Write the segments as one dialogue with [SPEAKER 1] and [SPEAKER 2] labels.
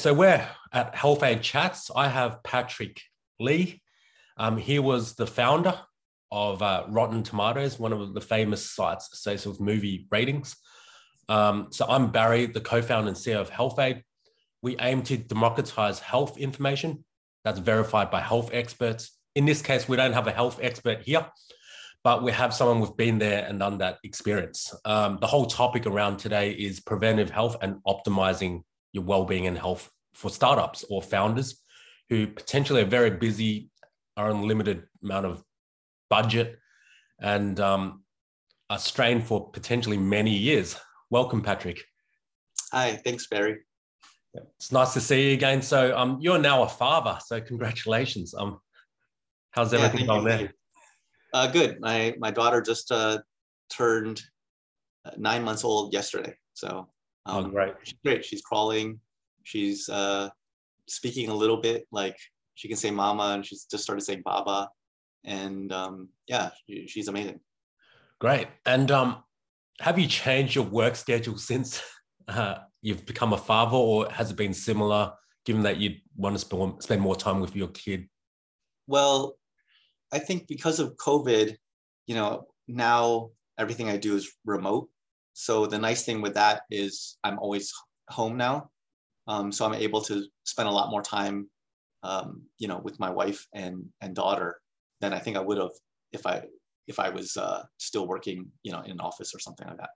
[SPEAKER 1] So we're at HealthAide Chats. I have Patrick Lee. Um, he was the founder of uh, Rotten Tomatoes, one of the famous sites associated with movie ratings. Um, so I'm Barry, the co-founder and CEO of HealthAide. We aim to democratize health information that's verified by health experts. In this case, we don't have a health expert here, but we have someone who's been there and done that experience. Um, the whole topic around today is preventive health and optimizing your well-being and health for startups or founders who potentially are very busy, are on limited amount of budget, and um, are strained for potentially many years. Welcome, Patrick.
[SPEAKER 2] Hi, thanks, Barry.
[SPEAKER 1] It's nice to see you again. So, um, you're now a father. So, congratulations. Um, how's everything yeah, going there?
[SPEAKER 2] Uh, good. My my daughter just uh, turned uh, nine months old yesterday. So
[SPEAKER 1] um, oh, great.
[SPEAKER 2] She's great. She's crawling. She's uh, speaking a little bit. Like she can say mama and she's just started saying baba. And um, yeah, she, she's amazing.
[SPEAKER 1] Great. And um, have you changed your work schedule since uh, you've become a father or has it been similar given that you want to spend more time with your kid?
[SPEAKER 2] Well, I think because of COVID, you know, now everything I do is remote. So the nice thing with that is I'm always home now. Um, so I'm able to spend a lot more time, um, you know, with my wife and, and daughter than I think I would have if I, if I was uh, still working, you know, in an office or something like that.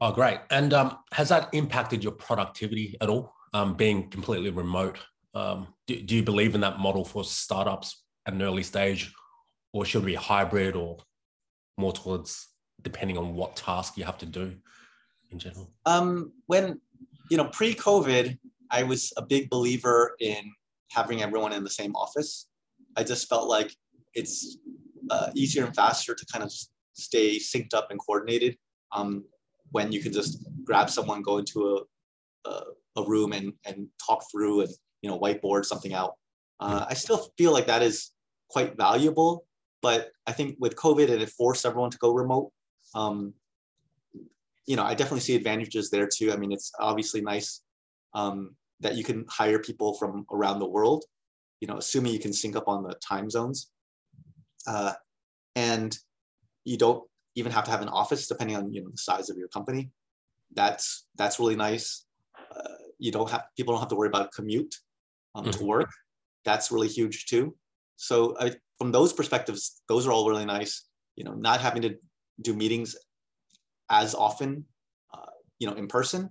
[SPEAKER 1] Oh, great. And um, has that impacted your productivity at all, um, being completely remote? Um, do, do you believe in that model for startups at an early stage, or should it be hybrid or more towards depending on what task you have to do in general?
[SPEAKER 2] Um, when, you know, pre COVID, I was a big believer in having everyone in the same office. I just felt like it's uh, easier and faster to kind of stay synced up and coordinated um, when you can just grab someone, go into a, a, a, room and, and talk through and, you know, whiteboard something out. Uh, I still feel like that is quite valuable, but I think with COVID and it forced everyone to go remote, um, you know, I definitely see advantages there too. I mean, it's obviously nice um, that you can hire people from around the world, you know, assuming you can sync up on the time zones. Uh, and you don't even have to have an office depending on you know the size of your company. That's that's really nice. Uh, you don't have people don't have to worry about commute um, mm-hmm. to work. That's really huge too. So I, from those perspectives, those are all really nice. You know, not having to do meetings as often, uh, you know, in person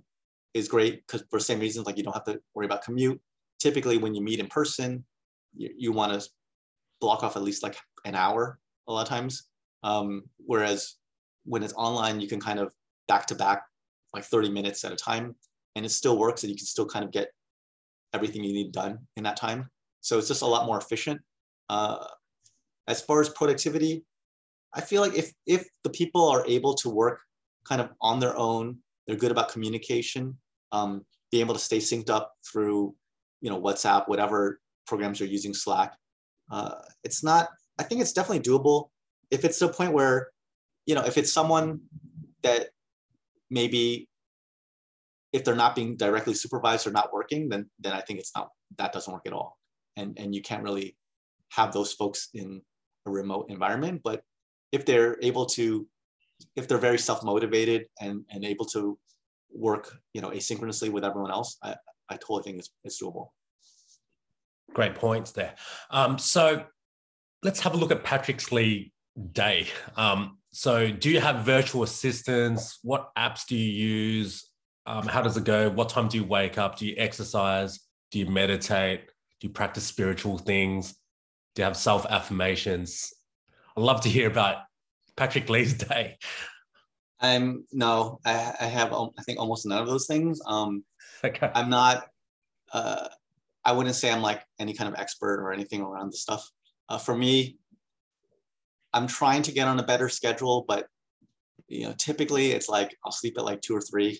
[SPEAKER 2] is great because for same reasons, like you don't have to worry about commute. Typically, when you meet in person, you, you want to block off at least like an hour a lot of times. Um, whereas when it's online, you can kind of back to back like 30 minutes at a time and it still works and you can still kind of get everything you need done in that time. So it's just a lot more efficient. Uh, as far as productivity, I feel like if if the people are able to work kind of on their own, they're good about communication, um, being able to stay synced up through, you know, WhatsApp, whatever programs you're using, Slack. Uh, it's not. I think it's definitely doable. If it's to a point where, you know, if it's someone that maybe if they're not being directly supervised or not working, then then I think it's not that doesn't work at all. And and you can't really have those folks in a remote environment. But if they're able to, if they're very self-motivated and, and able to work, you know, asynchronously with everyone else, I, I totally think it's, it's doable.
[SPEAKER 1] Great points there. Um, so let's have a look at Patrick's Lee day. Um, so do you have virtual assistants? What apps do you use? Um, how does it go? What time do you wake up? Do you exercise? Do you meditate? Do you practice spiritual things? Do you have self affirmations? I'd love to hear about Patrick Lee's day.
[SPEAKER 2] I'm no, I, I have I think almost none of those things. Um, okay. I'm not. Uh, I wouldn't say I'm like any kind of expert or anything around the stuff. Uh, for me, I'm trying to get on a better schedule, but you know, typically it's like I'll sleep at like two or three.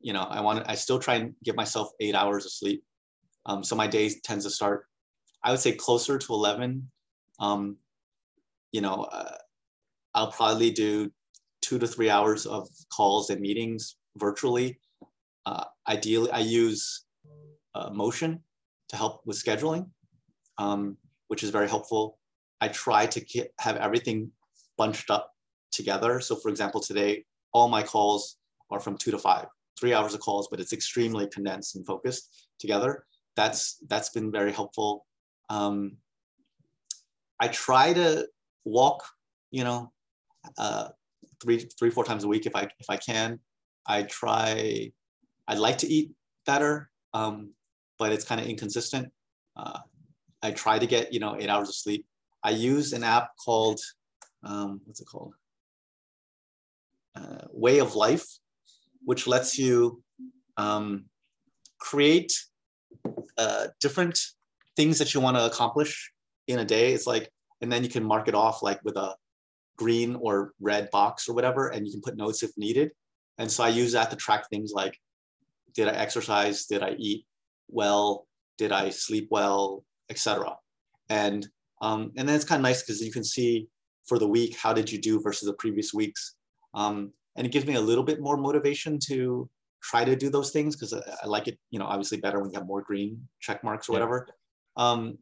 [SPEAKER 2] You know, I want to, I still try and give myself eight hours of sleep. Um, so my day tends to start, I would say closer to 11. Um, you know, uh, I'll probably do two to three hours of calls and meetings virtually. Uh, ideally, I use uh, motion to help with scheduling, um, which is very helpful. I try to have everything bunched up together. So for example, today, all my calls are from two to five, three hours of calls, but it's extremely condensed and focused together. That's, that's been very helpful. Um, I try to walk, you know, uh, three, three, four times a week if I, if I can. I try, I'd like to eat better, um, but it's kind of inconsistent. Uh, I try to get, you know, eight hours of sleep. I use an app called, um, what's it called? Uh, Way of Life, which lets you um, create uh, different things that you want to accomplish in a day. It's like, and then you can mark it off like with a green or red box or whatever, and you can put notes if needed. And so I use that to track things like, did I exercise? Did I eat well? Did I sleep well, etc. And um, and then it's kind of nice because you can see for the week how did you do versus the previous weeks, um, and it gives me a little bit more motivation to try to do those things because I, I, like it, you know, obviously better when you have more green check marks or yeah. whatever. Um,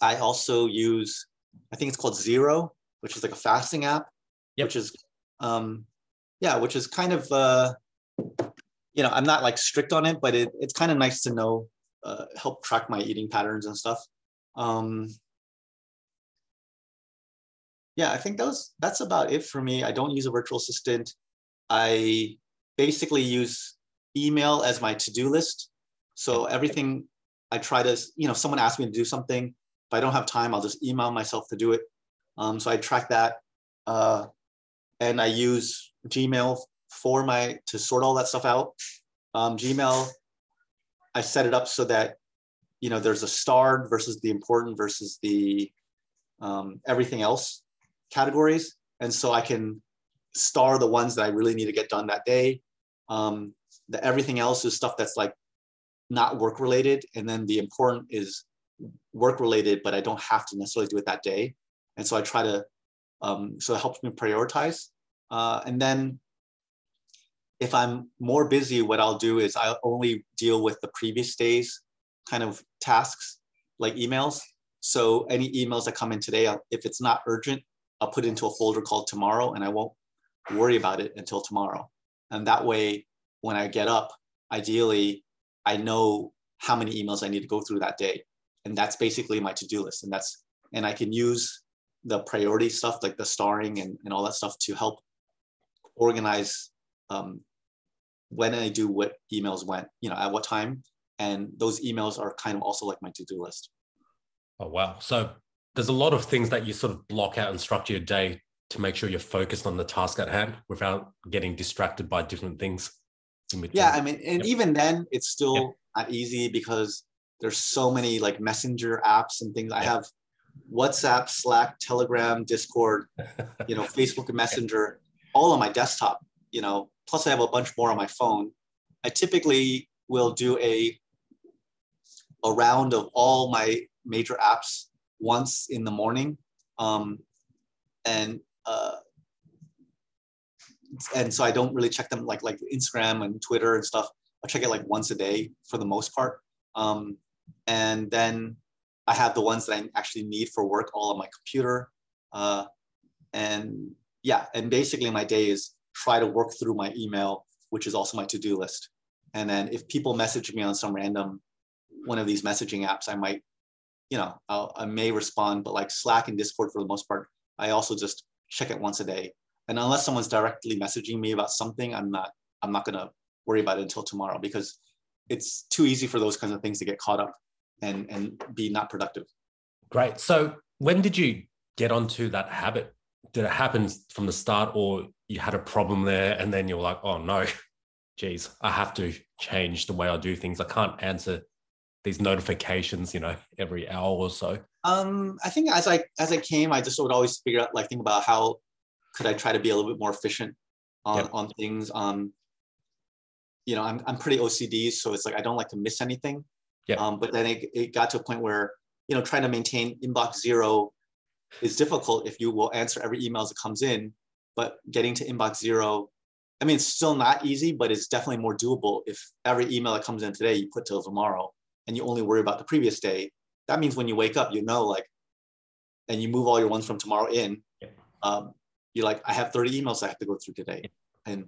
[SPEAKER 2] I also use, I think it's called Zero, which is like a fasting app, yep. which is, um, yeah, which is kind of, uh, you know, I'm not like strict on it, but it, it's kind of nice to know, uh, help track my eating patterns and stuff. Um, yeah, I think those that's about it for me. I don't use a virtual assistant. I basically use email as my to-do list. So everything I try to, you know, someone asks me to do something, if I don't have time, I'll just email myself to do it. Um, so I track that. Uh, and I use Gmail for my, to sort all that stuff out. Um, Gmail, I set it up so that, you know, there's a starred versus the important versus the um, everything else categories. And so I can star the ones that I really need to get done that day. Um, the everything else is stuff that's like not work related. And then the important is work related, but I don't have to necessarily do it that day. And so I try to, um, so it helps me prioritize. Uh, and then if I'm more busy, what I'll do is I'll only deal with the previous day's kind of tasks like emails. So any emails that come in today, if it's not urgent, I'll put into a folder called tomorrow and I won't worry about it until tomorrow. And that way, when I get up, ideally, I know how many emails I need to go through that day. And that's basically my to-do list. And that's, and I can use the priority stuff like the starring and, and all that stuff to help organize um, when I do what emails went, you know, at what time. And those emails are kind of also like my to-do list.
[SPEAKER 1] Oh, wow. So there's a lot of things that you sort of block out and structure your day to make sure you're focused on the task at hand without getting distracted by different things.
[SPEAKER 2] Yeah, I mean, and yep. even then, it's still yep. not easy because there's so many like messenger apps and things. I have WhatsApp, Slack, Telegram, Discord, you know, Facebook Messenger, all on my desktop. You know, plus I have a bunch more on my phone. I typically will do a a round of all my major apps once in the morning. Um, and uh, and so I don't really check them like like Instagram and Twitter and stuff. I check it like once a day for the most part. Um, and then I have the ones that I actually need for work all on my computer. Uh, and yeah, and basically my day is try to work through my email, which is also my to-do list. And then if people message me on some random one of these messaging apps, I might you know, I'll, i may respond, but like Slack and Discord for the most part, I also just check it once a day. And unless someone's directly messaging me about something, I'm not, I'm not gonna worry about it until tomorrow because it's too easy for those kinds of things to get caught up and and be not productive.
[SPEAKER 1] Great. So when did you get onto that habit? Did it happen from the start, or you had a problem there, and then you're like, "Oh no, geez, I have to change the way I do things. I can't answer these notifications, you know, every hour or so?
[SPEAKER 2] Um, I think as I as I came, I just would always figure out like think about how could I try to be a little bit more efficient on, yep. on things. Um, you know, I'm I'm pretty OCD, so it's like I don't like to miss anything. Yeah. Um, but then it, it got to a point where you know trying to maintain inbox zero is difficult if you will answer every email that comes in, but getting to inbox zero I mean, it's still not easy, but it's definitely more doable. If every email that comes in today you put till tomorrow, and you only worry about the previous day, that means when you wake up, you know, like, and you move all your ones from tomorrow in.
[SPEAKER 1] Yeah.
[SPEAKER 2] Um, you're like, I have 30 emails I have to go through today, and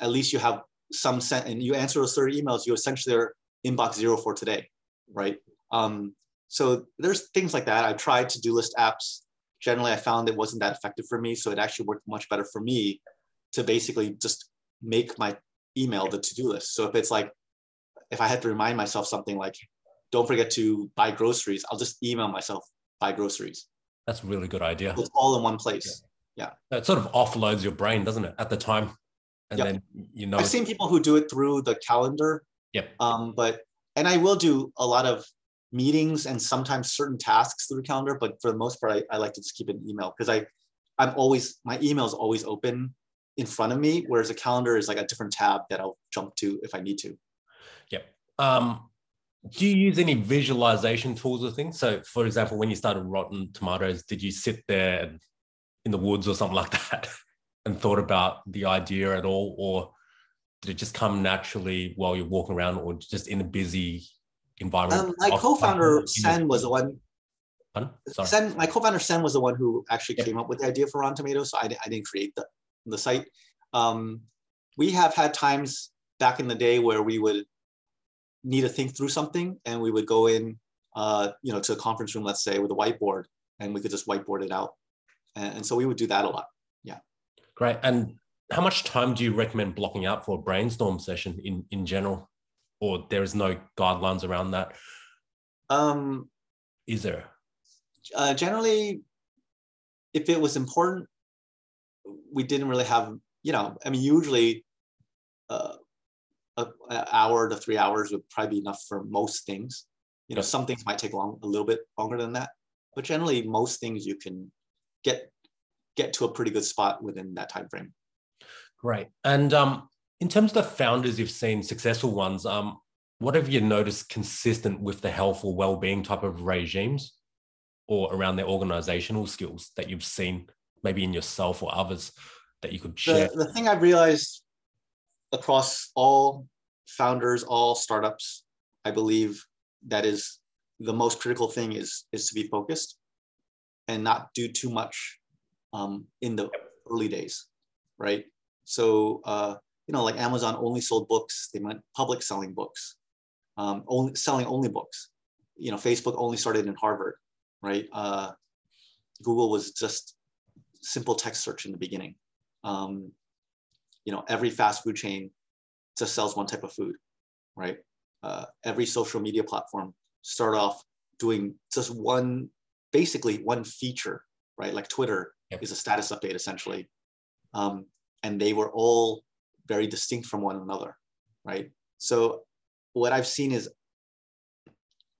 [SPEAKER 2] at least you have some sent and you answer those 30 emails, you essentially are inbox zero for today, right? Um, so there's things like that. I tried to do list apps. Generally, I found it wasn't that effective for me. So it actually worked much better for me to basically just make my email the to-do list. So if it's like, if I had to remind myself something like, don't forget to buy groceries, I'll just email myself buy groceries.
[SPEAKER 1] That's a really good idea.
[SPEAKER 2] It's all in one place. Yeah.
[SPEAKER 1] yeah. It sort of offloads your brain, doesn't it, at the time? And yep. then you know
[SPEAKER 2] I've seen people who do it through the calendar.
[SPEAKER 1] Yep.
[SPEAKER 2] Um, but and I will do a lot of meetings and sometimes certain tasks through the calendar, but for the most part, I, I like to just keep an email because I I'm always my email is always open in front of me, whereas a calendar is like a different tab that I'll jump to if I need to.
[SPEAKER 1] Yep. Um, do you use any visualization tools or things? So, for example, when you started Rotten Tomatoes, did you sit there in the woods or something like that and thought about the idea at all, or did it just come naturally while you're walking around, or just in a busy environment?
[SPEAKER 2] Um, my co-founder Senh was the one. Sorry. Senh, my co-founder Senh was the one who actually yep. came up with the idea for Rotten Tomatoes. So I, I didn't create the the site. Um, we have had times back in the day where we would need to think through something and we would go in uh, you know to a conference room let's say with a whiteboard and we could just whiteboard it out and, and so we would do that a lot yeah
[SPEAKER 1] great. And how much time do you recommend blocking out for a brainstorm session in in general? Or there is no guidelines around that?
[SPEAKER 2] Um
[SPEAKER 1] is there?
[SPEAKER 2] uh, generally if it was important we didn't really have you know i mean usually uh, a, an hour to three hours would probably be enough for most things. You know, some things might take long, a little bit longer than that, but generally most things you can get get to a pretty good spot within that time frame.
[SPEAKER 1] Great. And um, in terms of the founders you've seen, successful ones, um, what have you noticed consistent with the health or well-being type of regimes or around their organizational skills that you've seen maybe in yourself or others that you could share?
[SPEAKER 2] The, the thing I've realized across all founders, all startups, I believe that is the most critical thing is is to be focused and not do too much um, in the early days, right? So uh, you know, like Amazon only sold books; they went public selling books, um, only selling only books. You know, Facebook only started in Harvard, right? Uh, Google was just simple text search in the beginning. Um, you know, every fast food chain just sells one type of food, right? Uh, every social media platform start off doing just one, basically one feature, right? Like Twitter yep. is a status update essentially. Um, and they were all very distinct from one another, right? So what I've seen is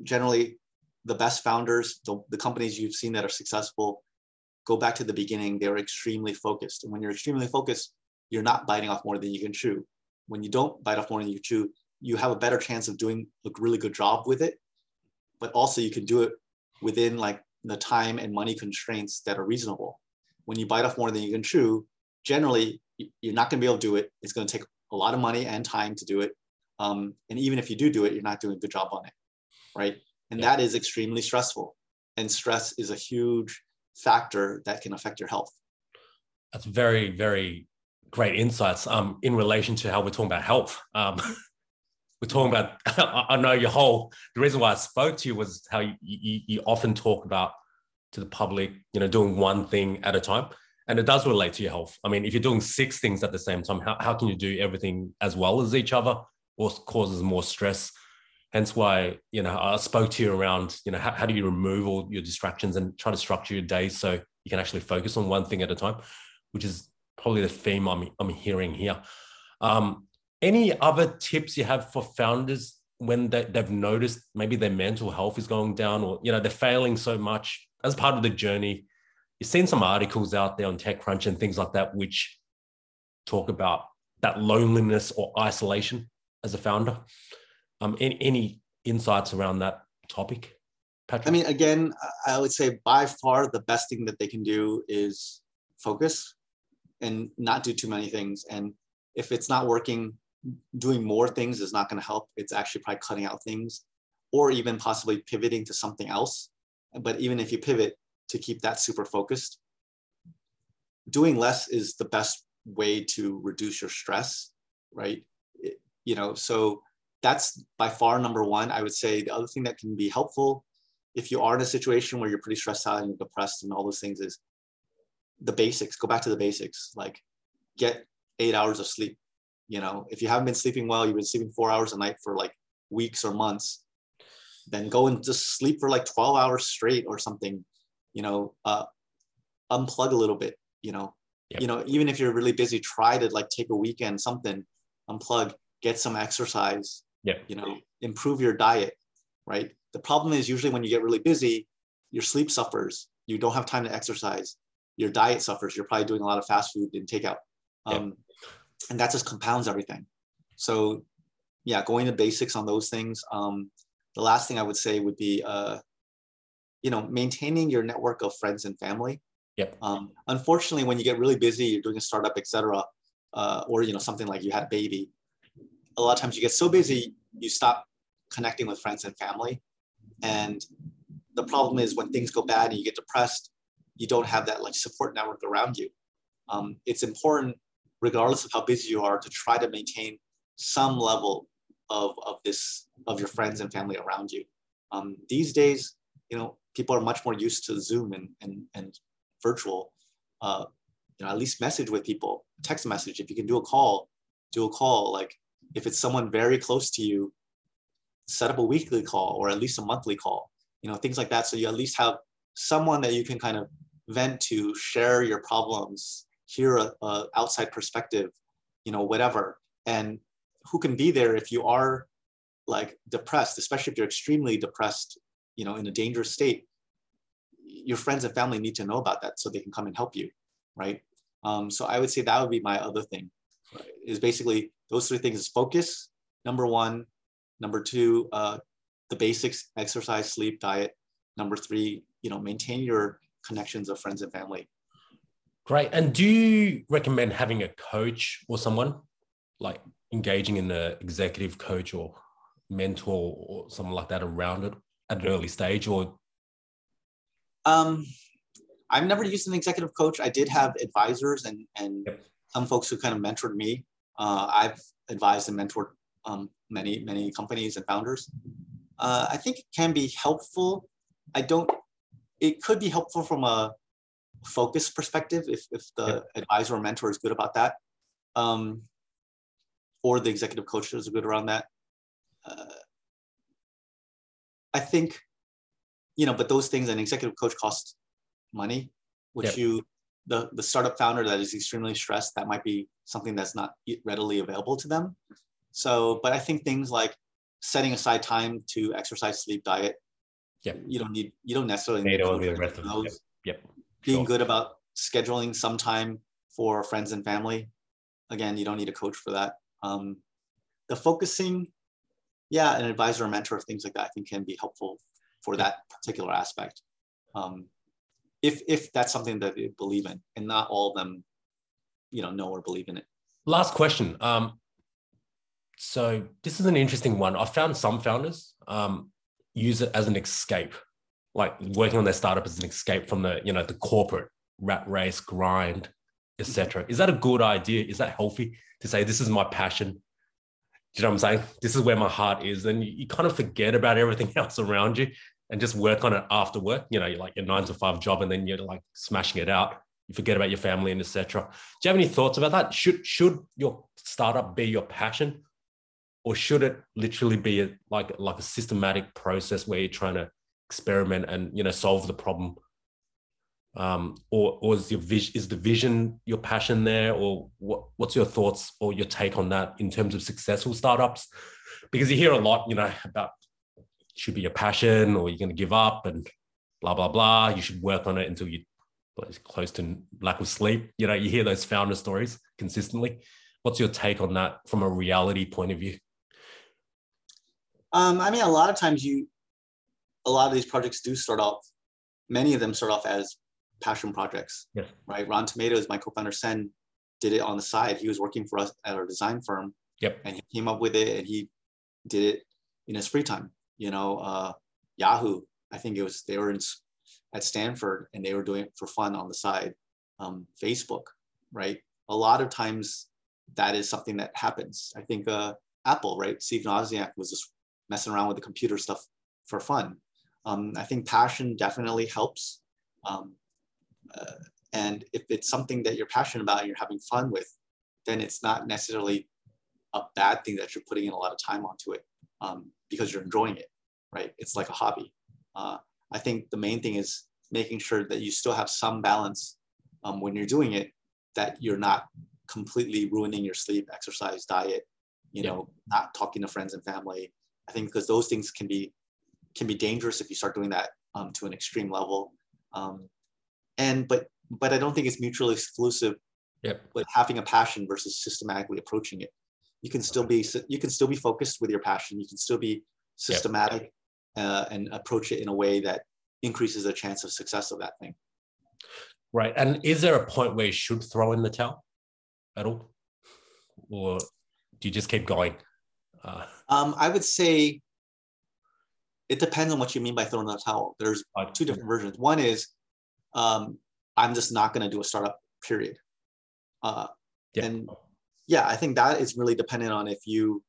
[SPEAKER 2] generally the best founders, the, the companies you've seen that are successful, go back to the beginning, they're extremely focused. And when you're extremely focused, you're not biting off more than you can chew. When you don't bite off more than you chew, you have a better chance of doing a really good job with it. But also you can do it within like the time and money constraints that are reasonable. When you bite off more than you can chew, generally you're not going to be able to do it. It's going to take a lot of money and time to do it. Um, and even if you do do it, you're not doing a good job on it, right? And yeah. that is extremely stressful. And stress is a huge factor that can affect your health.
[SPEAKER 1] That's very, very great insights um, in relation to how we're talking about health. Um, we're talking about, I know your whole, the reason why I spoke to you was how you, you, you, often talk about to the public, you know, doing one thing at a time. And it does relate to your health. I mean, if you're doing six things at the same time, how, how can you do everything as well as each other or causes more stress? Hence why, you know, I spoke to you around, you know, how, how do you remove all your distractions and try to structure your day so you can actually focus on one thing at a time, which is probably the theme I'm, I'm hearing here. Um, any other tips you have for founders when they, they've noticed maybe their mental health is going down or, you know, they're failing so much as part of the journey? You've seen some articles out there on TechCrunch and things like that, which talk about that loneliness or isolation as a founder. Um, any, any insights around that topic?
[SPEAKER 2] Patrick? I mean, again, I would say by far the best thing that they can do is focus and not do too many things. And if it's not working, doing more things is not going to help. It's actually probably cutting out things or even possibly pivoting to something else. But even if you pivot to keep that super focused, doing less is the best way to reduce your stress, right? It, you know, so that's by far number one. I would say the other thing that can be helpful if you are in a situation where you're pretty stressed out and depressed and all those things is the basics. Go back to the basics. Like get eight hours of sleep. You know, if you haven't been sleeping well, you've been sleeping four hours a night for like weeks or months, then go and just sleep for like 12 hours straight or something. You know, uh, unplug a little bit. You know, yep. you know, even if you're really busy, try to like take a weekend, something, unplug, get some exercise.
[SPEAKER 1] Yeah.
[SPEAKER 2] You know, improve your diet. Right. The problem is usually when you get really busy, your sleep suffers. You don't have time to exercise. Your diet suffers. You're probably doing a lot of fast food and takeout. Um, And that just compounds everything. So, yeah, going to basics on those things. Um, the last thing I would say would be, uh, you know, maintaining your network of friends and family.
[SPEAKER 1] Yep.
[SPEAKER 2] Um, unfortunately, when you get really busy, you're doing a startup, etc., uh, or you know something like you had a baby, a lot of times you get so busy you stop connecting with friends and family, and the problem is when things go bad and you get depressed, you don't have that like support network around you. Um, it's important regardless of how busy you are, to try to maintain some level of, of this of your friends and family around you. Um, these days, you know, people are much more used to Zoom and and, and virtual. Uh, you know, at least message with people, text message. If you can do a call, do a call. Like if it's someone very close to you, set up a weekly call or at least a monthly call. You know, things like that. So you at least have someone that you can kind of vent to, share your problems, hear a, a outside perspective, you know, whatever. And who can be there if you are like depressed, especially if you're extremely depressed, you know, in a dangerous state. Your friends and family need to know about that so they can come and help you, right? Um, so I would say that would be my other thing. Is basically those three things: is focus, number one. Number two, uh, the basics: exercise, sleep, diet. Number three, you know, maintain your connections of friends and family.
[SPEAKER 1] Great. And do you recommend having a coach or someone like engaging in an executive coach or mentor or something like that around it at an early stage or?
[SPEAKER 2] Um, I've never used an executive coach. I did have advisors and, and yep. some folks who kind of mentored me. Uh, I've advised and mentored um, many, many companies and founders. Uh, I think it can be helpful. I don't, it could be helpful from a focus perspective if, if the yeah. advisor or mentor is good about that um, or the executive coaches are good around that uh, i think you know but those things an executive coach costs money which yeah. you the, the startup founder that is extremely stressed that might be something that's not readily available to them so but i think things like setting aside time to exercise sleep diet
[SPEAKER 1] yeah
[SPEAKER 2] you don't need you don't necessarily need all
[SPEAKER 1] the rest of those yep. yep
[SPEAKER 2] being sure. good about scheduling some time for friends and family. Again, you don't need a coach for that. Um, the focusing, yeah, an advisor or mentor, things like that, I think can be helpful for that particular aspect. Um, if if that's something that they believe in, and not all of them, you know, know or believe in it.
[SPEAKER 1] Last question. Um, so this is an interesting one. I found some founders um, use it as an escape like working on their startup as an escape from the you know the corporate rat race grind etc is that a good idea? Is that healthy to say this is my passion do you know what i'm saying? This is where my heart is. And you, you kind of forget about everything else around you and just work on it after work. You know you're like your nine to five job and then you're like smashing it out. You forget about your family and etc do you have any thoughts about that? Should should your startup be your passion or should it literally be a, like like a systematic process where you're trying to experiment and you know solve the problem um, or or is your vision is the vision your passion there? Or what what's your thoughts or your take on that in terms of successful startups? Because you hear a lot you know about should be your passion or you're going to give up and blah blah blah. You should work on it until you close to lack of sleep. You know you hear those founder stories consistently. What's your take on that from a reality point of view?
[SPEAKER 2] Um, i mean a lot of times you a lot of these projects do start off, many of them start off as passion projects,
[SPEAKER 1] yes.
[SPEAKER 2] right? Rotten Tomatoes, my co-founder Senh, did it on the side. He was working for us at our design firm.
[SPEAKER 1] Yep.
[SPEAKER 2] And he came up with it and he did it in his free time. You know, uh, Yahoo, I think it was, they were in, at Stanford and they were doing it for fun on the side. Um, Facebook, right? A lot of times that is something that happens. I think uh, Apple, right? Steve Wozniak was just messing around with the computer stuff for fun. Um, I think passion definitely helps. Um, uh, and if it's something that you're passionate about and you're having fun with, then it's not necessarily a bad thing that you're putting in a lot of time onto it um, because you're enjoying it, right? It's like a hobby. Uh, I think the main thing is making sure that you still have some balance um, when you're doing it, that you're not completely ruining your sleep, exercise, diet, you yeah. know, not talking to friends and family. I think because those things can be can be dangerous if you start doing that um, to an extreme level. Um, and but but I don't think it's mutually exclusive.
[SPEAKER 1] Yep.
[SPEAKER 2] But having a passion versus systematically approaching it, you can still be you can still be focused with your passion. You can still be systematic yep. uh, and approach it in a way that increases the chance of success of that thing.
[SPEAKER 1] Right. And is there a point where you should throw in the towel at all, or do you just keep going?
[SPEAKER 2] Uh, um, I would say it depends on what you mean by throwing the towel. There's two different versions. One is um, I'm just not going to do a startup. Period. Uh, yeah. And yeah, I think that is really dependent on if you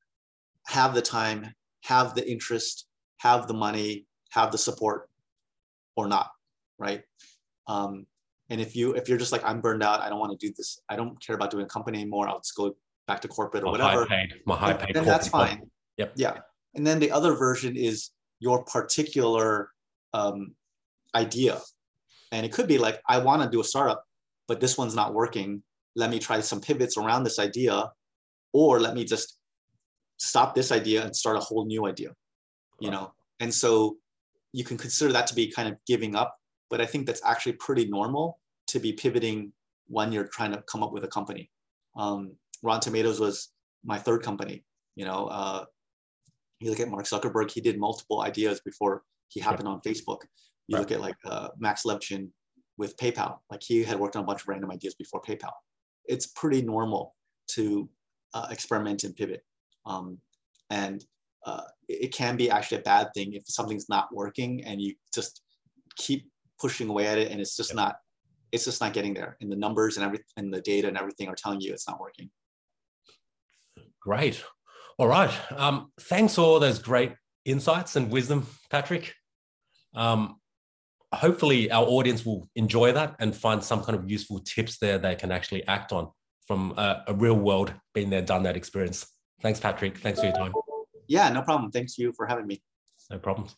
[SPEAKER 2] have the time, have the interest, have the money, have the support, or not, right? Um, and if you if you're just like I'm burned out, I don't want to do this. I don't care about doing a company anymore. I'll just go back to corporate or my whatever.
[SPEAKER 1] High paid, my high paid.
[SPEAKER 2] Then that's fine.
[SPEAKER 1] Yep.
[SPEAKER 2] Yeah. And then the other version is your particular um, idea, and it could be like I want to do a startup, but this one's not working. Let me try some pivots around this idea, or let me just stop this idea and start a whole new idea. You know, and so you can consider that to be kind of giving up but I think that's actually pretty normal to be pivoting when you're trying to come up with a company. Um, Rotten Tomatoes was my third company. You know, uh, you look at Mark Zuckerberg; he did multiple ideas before he happened on Facebook. You right. look at like uh, Max Levchin with PayPal; like he had worked on a bunch of random ideas before PayPal. It's pretty normal to uh, experiment and pivot, um, and uh, it can be actually a bad thing if something's not working and you just keep pushing away at it and it's just yep. not it's just not getting there. And the numbers and everything and the data and everything are telling you it's not working.
[SPEAKER 1] Great. All right. Um, thanks for all those great insights and wisdom patrick. Um, hopefully our audience will enjoy that and find some kind of useful tips there they can actually act on from a, a real world being there done that experience. Thanks patrick. Thanks for your time.
[SPEAKER 2] Yeah no problem. Thanks you for having me.
[SPEAKER 1] No problems